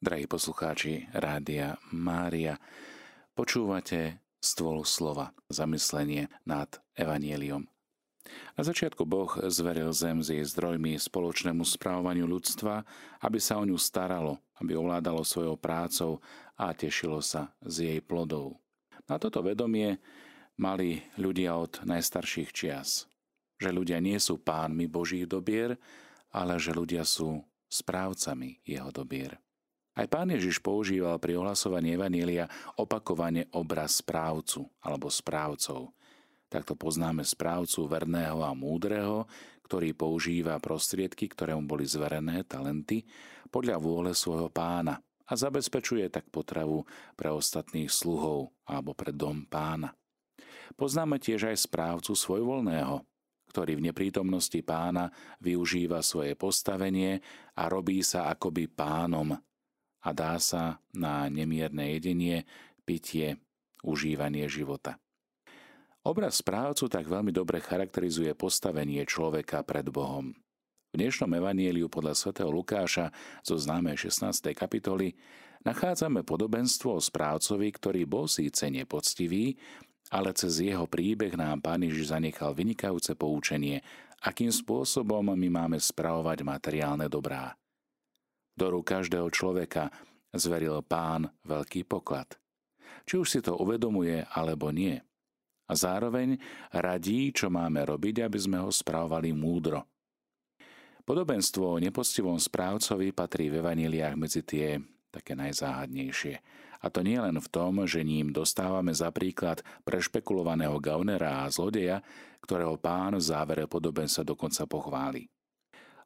Drahí poslucháči Rádia Mária, počúvate stôl slova, zamyslenie nad Evanieliom. Na začiatku Boh zveril zem s jej zdrojmi spoločnému správaniu ľudstva, aby sa o ňu staralo, aby ovládalo svojou prácou a tešilo sa z jej plodov. Na toto vedomie mali ľudia od najstarších čias, že ľudia nie sú pánmi Božích dobier, ale že ľudia sú správcami jeho dobier. Aj pán Ježiš používal pri ohlasovaní Evanielia opakovane obraz správcu alebo správcov. Takto poznáme správcu verného a múdreho, ktorý používa prostriedky, ktoré mu boli zverené, talenty, podľa vôle svojho pána a zabezpečuje tak potravu pre ostatných sluhov alebo pre dom pána. Poznáme tiež aj správcu svojvoľného, ktorý v neprítomnosti pána využíva svoje postavenie a robí sa akoby pánom a dá sa na nemierne jedenie, pitie, užívanie života. Obraz správcu tak veľmi dobre charakterizuje postavenie človeka pred Bohom. V dnešnom evanieliu podľa svätého Lukáša zo známej 16. kapitoly nachádzame podobenstvo o správcovi, ktorý bol síce nepoctivý, ale cez jeho príbeh nám Pán Ježiš zanechal vynikajúce poučenie, akým spôsobom my máme spravovať materiálne dobrá. Do rúk každého človeka zveril pán veľký poklad. Či už si to uvedomuje alebo nie. A zároveň radí, čo máme robiť, aby sme ho správovali múdro. Podobenstvo o nepoctivom správcovi patrí v evaniliách medzi tie také najzáhadnejšie. A to nie len v tom, že ním dostávame za príklad prešpekulovaného gaunera a zlodeja, ktorého pán v závere podobenstva dokonca pochváli.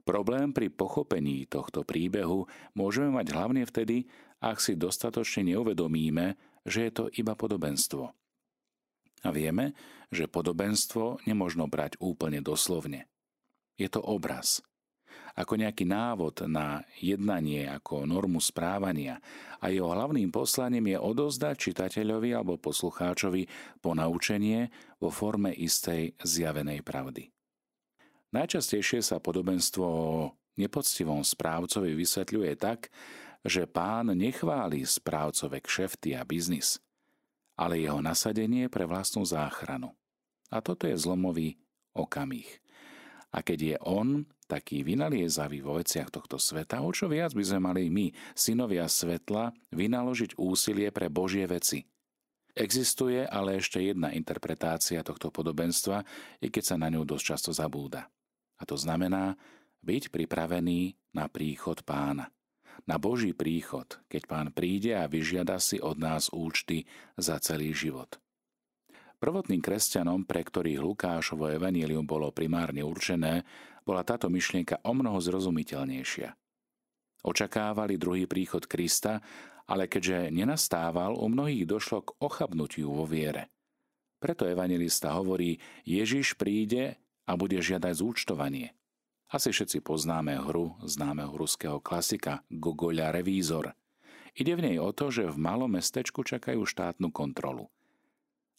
Problém pri pochopení tohto príbehu môžeme mať hlavne vtedy, ak si dostatočne neuvedomíme, že je to iba podobenstvo. A vieme, že podobenstvo nemožno brať úplne doslovne. Je to obraz. Ako nejaký návod na jednanie, ako normu správania a jeho hlavným poslaním je odozdať čitateľovi alebo poslucháčovi ponaučenie vo forme istej zjavenej pravdy. Najčastejšie sa podobenstvo o nepoctivom správcovi vysvetľuje tak, že pán nechváli správcove kšefty a biznis, ale jeho nasadenie pre vlastnú záchranu. A toto je zlomový okamih. A keď je on taký vynaliezavý vo veciach tohto sveta, o čo viac by sme mali my, synovia svetla, vynaložiť úsilie pre Božie veci. Existuje ale ešte jedna interpretácia tohto podobenstva, i keď sa na ňu dosť často zabúda. A to znamená byť pripravený na príchod pána. Na Boží príchod, keď pán príde a vyžiada si od nás účty za celý život. Prvotným kresťanom, pre ktorých Lukášovo evanílium bolo primárne určené, bola táto myšlienka o mnoho zrozumiteľnejšia. Očakávali druhý príchod Krista, ale keďže nenastával, u mnohých došlo k ochabnutiu vo viere. Preto evangelista hovorí, Ježiš príde a bude žiadať zúčtovanie. Asi všetci poznáme hru známeho ruského klasika Gogoľa Revízor. Ide v nej o to, že v malom mestečku čakajú štátnu kontrolu.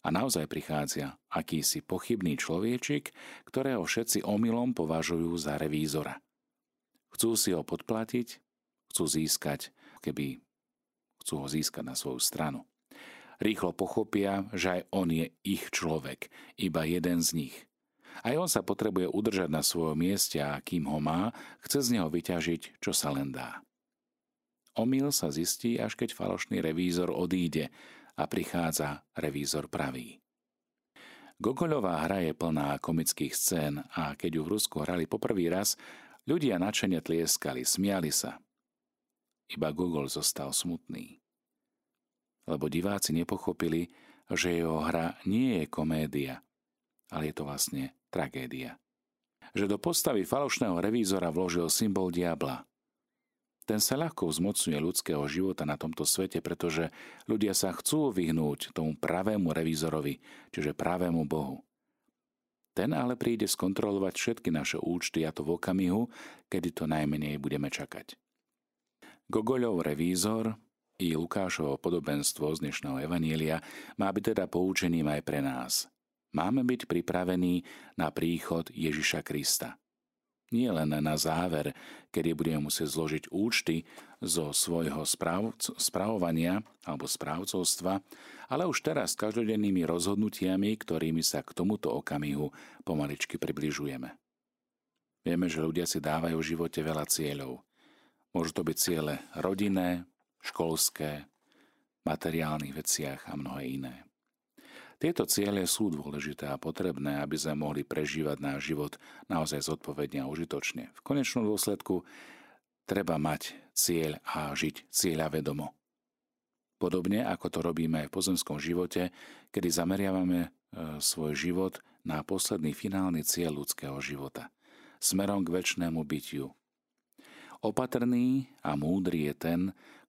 A naozaj prichádza akýsi pochybný človečik, ktorého všetci omylom považujú za revízora. Chcú si ho podplatiť, chcú získať, keby chcú ho získať na svoju stranu. Rýchlo pochopia, že aj on je ich človek, iba jeden z nich. Aj on sa potrebuje udržať na svojom mieste a kým ho má, chce z neho vyťažiť, čo sa len dá. Omyl sa zistí, až keď falošný revízor odíde a prichádza revízor pravý. Gogoľová hra je plná komických scén a keď ju v Rusku hrali poprvý raz, ľudia načene tlieskali, smiali sa. Iba Gogol zostal smutný. Lebo diváci nepochopili, že jeho hra nie je komédia, ale je to vlastne tragédia. Že do postavy falošného revízora vložil symbol diabla. Ten sa ľahko vzmocňuje ľudského života na tomto svete, pretože ľudia sa chcú vyhnúť tomu pravému revízorovi, čiže pravému Bohu. Ten ale príde skontrolovať všetky naše účty a to v okamihu, kedy to najmenej budeme čakať. Gogoľov revízor i Lukášovo podobenstvo z dnešného Evanielia má byť teda poučením aj pre nás – Máme byť pripravení na príchod Ježiša Krista. Nie len na záver, kedy budeme musieť zložiť účty zo svojho správovania alebo správcovstva, ale už teraz každodennými rozhodnutiami, ktorými sa k tomuto okamihu pomaličky približujeme. Vieme, že ľudia si dávajú v živote veľa cieľov. Môžu to byť ciele rodinné, školské, materiálnych veciach a mnohé iné. Tieto ciele sú dôležité a potrebné, aby sme mohli prežívať náš život naozaj zodpovedne a užitočne. V konečnom dôsledku treba mať cieľ a žiť cieľa vedomo. Podobne ako to robíme aj v pozemskom živote, kedy zameriavame e, svoj život na posledný finálny cieľ ľudského života, smerom k väčšnému bytiu. Opatrný a múdry je ten,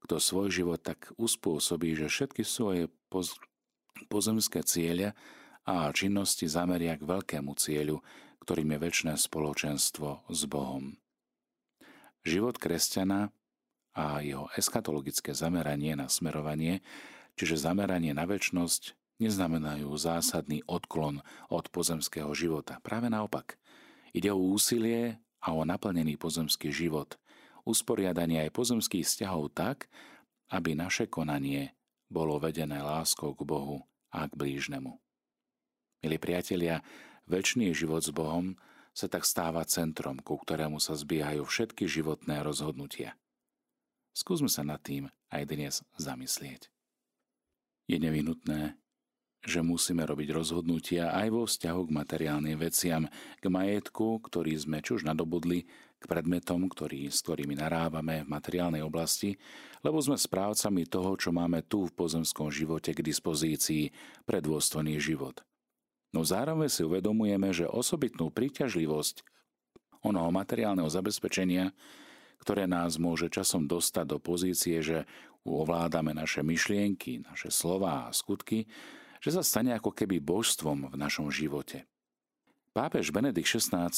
kto svoj život tak uspôsobí, že všetky svoje pozemské ciele a činnosti zameria k veľkému cieľu, ktorým je väčšie spoločenstvo s Bohom. Život kresťana a jeho eskatologické zameranie na smerovanie, čiže zameranie na väčnosť, neznamenajú zásadný odklon od pozemského života. Práve naopak. Ide o úsilie a o naplnený pozemský život, usporiadanie aj pozemských vzťahov tak, aby naše konanie bolo vedené láskou k Bohu a k blížnemu. Milí priatelia, väčší život s Bohom sa tak stáva centrom, ku ktorému sa zbiehajú všetky životné rozhodnutia. Skúsme sa nad tým aj dnes zamyslieť. Je nevyhnutné, že musíme robiť rozhodnutia aj vo vzťahu k materiálnym veciam, k majetku, ktorý sme či nadobudli, k predmetom, ktorý, s ktorými narábame v materiálnej oblasti, lebo sme správcami toho, čo máme tu v pozemskom živote k dispozícii pre dôstojný život. No zároveň si uvedomujeme, že osobitnú príťažlivosť onoho materiálneho zabezpečenia, ktoré nás môže časom dostať do pozície, že ovládame naše myšlienky, naše slová a skutky, že sa stane ako keby božstvom v našom živote. Pápež Benedikt XVI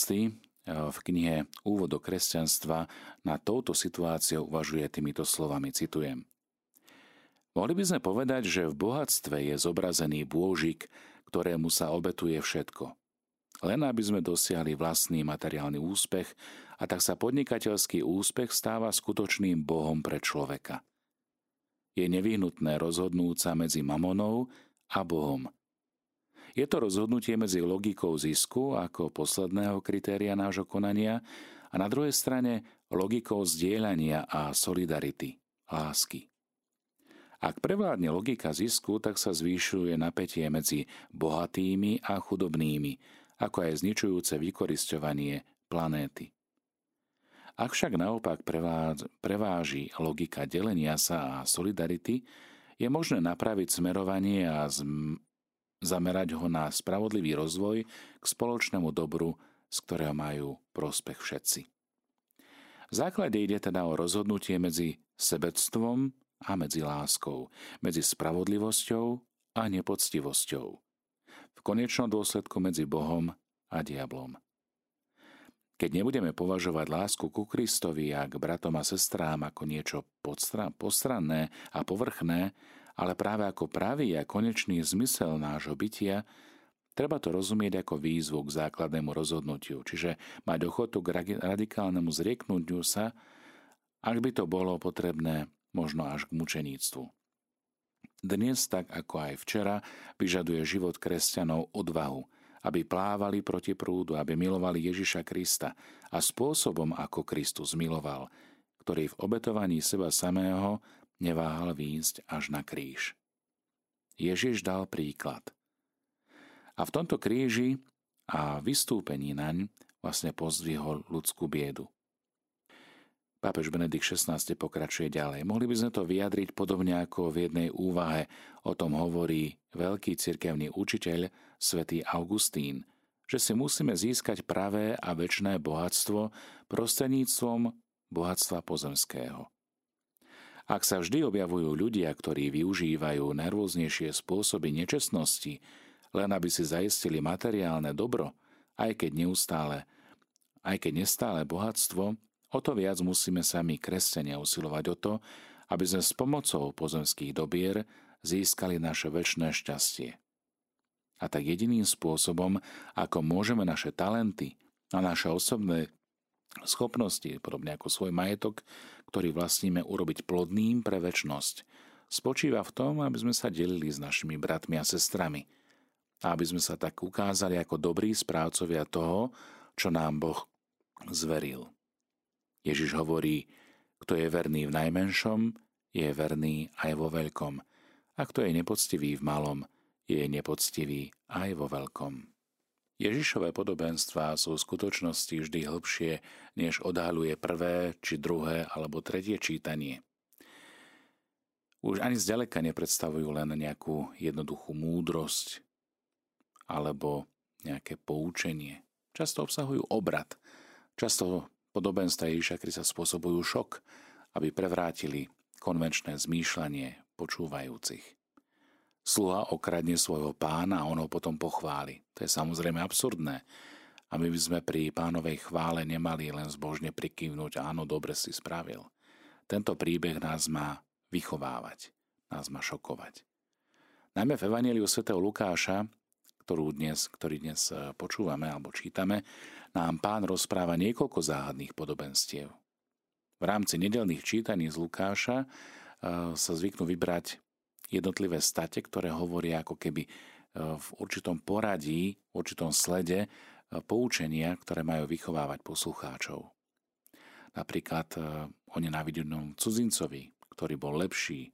v knihe Úvod do kresťanstva na touto situáciou uvažuje týmito slovami, citujem. Mohli by sme povedať, že v bohatstve je zobrazený bôžik, ktorému sa obetuje všetko. Len aby sme dosiahli vlastný materiálny úspech a tak sa podnikateľský úspech stáva skutočným Bohom pre človeka. Je nevyhnutné rozhodnúť sa medzi mamonou a Bohom – je to rozhodnutie medzi logikou zisku ako posledného kritéria nášho konania a na druhej strane logikou zdieľania a solidarity, lásky. Ak prevládne logika zisku, tak sa zvýšuje napätie medzi bohatými a chudobnými, ako aj zničujúce vykorisťovanie planéty. Ak však naopak preváži logika delenia sa a solidarity, je možné napraviť smerovanie a zamerať ho na spravodlivý rozvoj k spoločnému dobru, z ktorého majú prospech všetci. V základe ide teda o rozhodnutie medzi sebectvom a medzi láskou, medzi spravodlivosťou a nepoctivosťou. V konečnom dôsledku medzi Bohom a diablom. Keď nebudeme považovať lásku ku Kristovi a k bratom a sestrám ako niečo postranné a povrchné, ale práve ako pravý a konečný zmysel nášho bytia, treba to rozumieť ako výzvu k základnému rozhodnutiu, čiže mať ochotu k radikálnemu zrieknutiu sa, ak by to bolo potrebné, možno až k mučeníctvu. Dnes, tak ako aj včera, vyžaduje život kresťanov odvahu, aby plávali proti prúdu, aby milovali Ježiša Krista a spôsobom, ako Kristus miloval, ktorý v obetovaní seba samého neváhal výjsť až na kríž. Ježiš dal príklad. A v tomto kríži a vystúpení naň vlastne pozdvihol ľudskú biedu. Pápež Benedikt XVI pokračuje ďalej. Mohli by sme to vyjadriť podobne ako v jednej úvahe. O tom hovorí veľký cirkevný učiteľ svätý Augustín, že si musíme získať pravé a väčšné bohatstvo prostredníctvom bohatstva pozemského. Ak sa vždy objavujú ľudia, ktorí využívajú najrôznejšie spôsoby nečestnosti, len aby si zaistili materiálne dobro, aj keď neustále, aj keď nestále bohatstvo, o to viac musíme sami kresťania usilovať o to, aby sme s pomocou pozemských dobier získali naše väčšie šťastie. A tak jediným spôsobom, ako môžeme naše talenty a naše osobné schopnosti, podobne ako svoj majetok, ktorý vlastníme urobiť plodným pre väčnosť, spočíva v tom, aby sme sa delili s našimi bratmi a sestrami a aby sme sa tak ukázali ako dobrí správcovia toho, čo nám Boh zveril. Ježiš hovorí, kto je verný v najmenšom, je verný aj vo veľkom. A kto je nepoctivý v malom, je nepoctivý aj vo veľkom. Ježišové podobenstvá sú v skutočnosti vždy hlbšie, než odhaluje prvé, či druhé alebo tretie čítanie. Už ani zďaleka nepredstavujú len nejakú jednoduchú múdrosť alebo nejaké poučenie. Často obsahujú obrad. Často podobenstva Ježiša Krista spôsobujú šok, aby prevrátili konvenčné zmýšľanie počúvajúcich. Sluha okradne svojho pána a on ho potom pochváli. To je samozrejme absurdné. A my by sme pri pánovej chvále nemali len zbožne prikývnuť, áno, dobre si spravil. Tento príbeh nás má vychovávať, nás má šokovať. Najmä v Evangeliu sv. Lukáša, ktorú dnes, ktorý dnes e, počúvame alebo čítame, nám pán rozpráva niekoľko záhadných podobenstiev. V rámci nedelných čítaní z Lukáša e, sa zvyknú vybrať jednotlivé state, ktoré hovoria ako keby e, v určitom poradí, v určitom slede e, poučenia, ktoré majú vychovávať poslucháčov. Napríklad e, o nenávidenom cudzincovi, ktorý bol lepší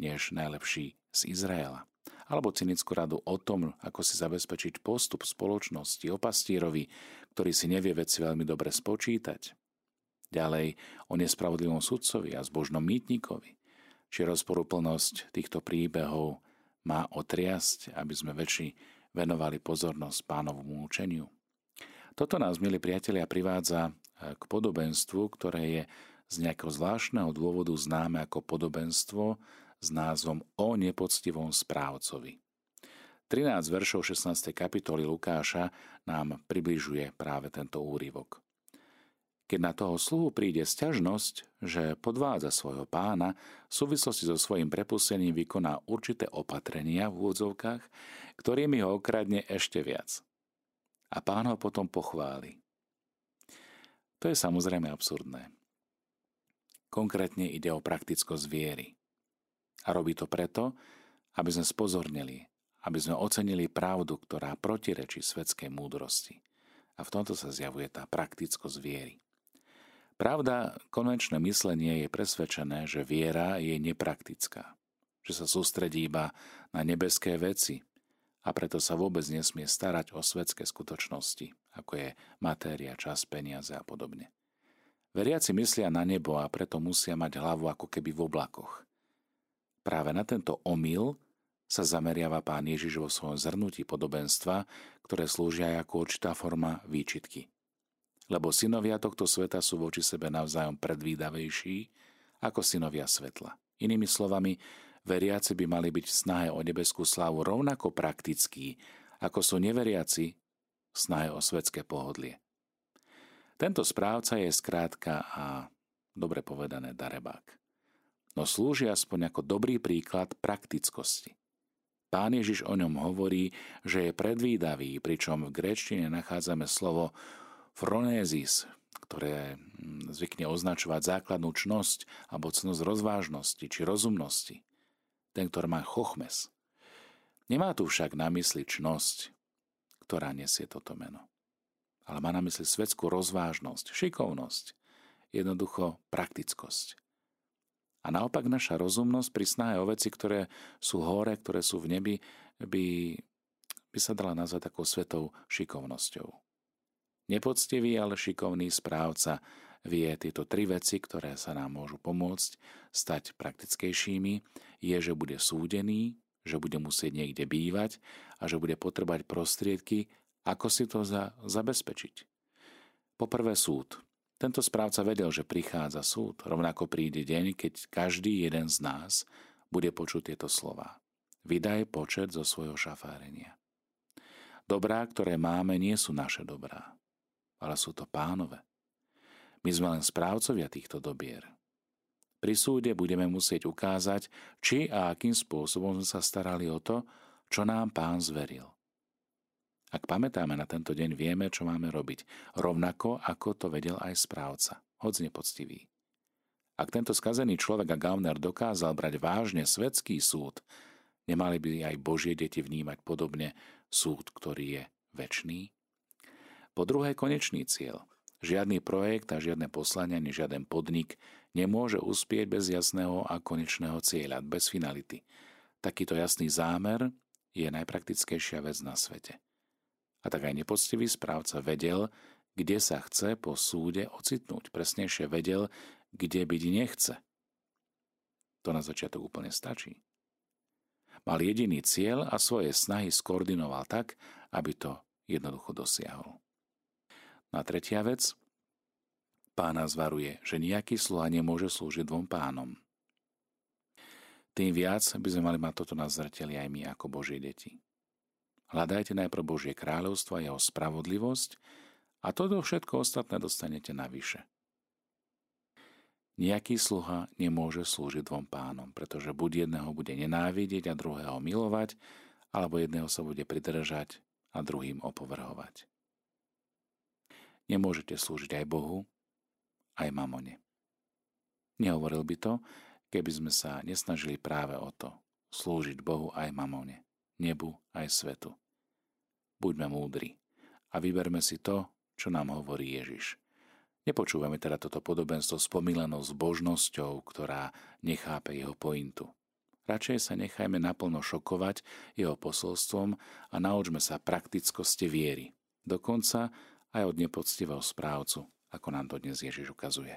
než najlepší z Izraela. Alebo cynickú radu o tom, ako si zabezpečiť postup spoločnosti, o pastírovi, ktorý si nevie veci veľmi dobre spočítať. Ďalej o nespravodlivom sudcovi a zbožnom mýtnikovi či rozporúplnosť týchto príbehov má otriasť, aby sme väčší venovali pozornosť pánovmu učeniu. Toto nás, milí priatelia, privádza eh, k podobenstvu, ktoré je z nejakého zvláštneho dôvodu známe ako podobenstvo s názvom O nepoctivom správcovi. 13 veršov 16. kapitoly Lukáša nám približuje práve tento úryvok. Keď na toho sluhu príde sťažnosť, že podvádza svojho pána, v súvislosti so svojim prepustením vykoná určité opatrenia v úvodzovkách, ktorými ho okradne ešte viac. A pán ho potom pochváli. To je samozrejme absurdné. Konkrétne ide o praktickosť viery. A robí to preto, aby sme spozornili, aby sme ocenili pravdu, ktorá protirečí svetskej múdrosti. A v tomto sa zjavuje tá praktickosť viery. Pravda, konvenčné myslenie je presvedčené, že viera je nepraktická, že sa sústredí iba na nebeské veci a preto sa vôbec nesmie starať o svetské skutočnosti, ako je matéria, čas, peniaze a podobne. Veriaci myslia na nebo a preto musia mať hlavu ako keby v oblakoch. Práve na tento omyl sa zameriava pán Ježiš vo svojom zhrnutí podobenstva, ktoré slúžia ako určitá forma výčitky lebo synovia tohto sveta sú voči sebe navzájom predvídavejší ako synovia svetla. Inými slovami, veriaci by mali byť v snahe o nebeskú slávu rovnako praktickí, ako sú neveriaci v snahe o svetské pohodlie. Tento správca je skrátka a dobre povedané darebák. No slúži aspoň ako dobrý príklad praktickosti. Pán Ježiš o ňom hovorí, že je predvídavý, pričom v gréčtine nachádzame slovo Fronézis, ktoré hm, zvykne označovať základnú čnosť alebo cnosť rozvážnosti či rozumnosti. Ten, ktorý má chochmes. Nemá tu však na mysli čnosť, ktorá nesie toto meno. Ale má na mysli svetskú rozvážnosť, šikovnosť, jednoducho praktickosť. A naopak naša rozumnosť pri snahe o veci, ktoré sú hore, ktoré sú v nebi, by, by sa dala nazvať takou svetou šikovnosťou. Nepoctivý, ale šikovný správca vie tieto tri veci, ktoré sa nám môžu pomôcť stať praktickejšími, je, že bude súdený, že bude musieť niekde bývať a že bude potrebať prostriedky, ako si to za, zabezpečiť. Poprvé súd. Tento správca vedel, že prichádza súd. Rovnako príde deň, keď každý jeden z nás bude počuť tieto slova. Vydaj počet zo svojho šafárenia. Dobrá, ktoré máme, nie sú naše dobrá ale sú to pánové. My sme len správcovia týchto dobier. Pri súde budeme musieť ukázať, či a akým spôsobom sme sa starali o to, čo nám pán zveril. Ak pamätáme na tento deň, vieme, čo máme robiť. Rovnako, ako to vedel aj správca, hoc nepoctivý. Ak tento skazený človek a Gauner dokázal brať vážne svetský súd, nemali by aj Božie deti vnímať podobne súd, ktorý je väčší? Po druhé, konečný cieľ. Žiadny projekt a žiadne poslanie ani žiaden podnik nemôže uspieť bez jasného a konečného cieľa, bez finality. Takýto jasný zámer je najpraktickejšia vec na svete. A tak aj nepoctivý správca vedel, kde sa chce po súde ocitnúť. Presnejšie vedel, kde byť nechce. To na začiatok úplne stačí. Mal jediný cieľ a svoje snahy skoordinoval tak, aby to jednoducho dosiahol. Na tretia vec. Pána zvaruje, že nejaký sluha nemôže slúžiť dvom pánom. Tým viac by sme mali mať toto na zreteli aj my ako Božie deti. Hľadajte najprv Božie kráľovstvo a jeho spravodlivosť a toto všetko ostatné dostanete navyše. Nejaký sluha nemôže slúžiť dvom pánom, pretože buď jedného bude nenávidieť a druhého milovať, alebo jedného sa bude pridržať a druhým opovrhovať. Nemôžete slúžiť aj Bohu, aj mamone. Nehovoril by to, keby sme sa nesnažili práve o to, slúžiť Bohu aj mamone nebu aj svetu. Buďme múdri a vyberme si to, čo nám hovorí Ježiš. Nepočúvame teda toto podobenstvo s pomilenou zbožnosťou, ktorá nechápe jeho pointu. Radšej sa nechajme naplno šokovať jeho posolstvom a naučme sa praktickosti viery. Dokonca aj od nepoctivého správcu, ako nám to dnes Ježiš ukazuje.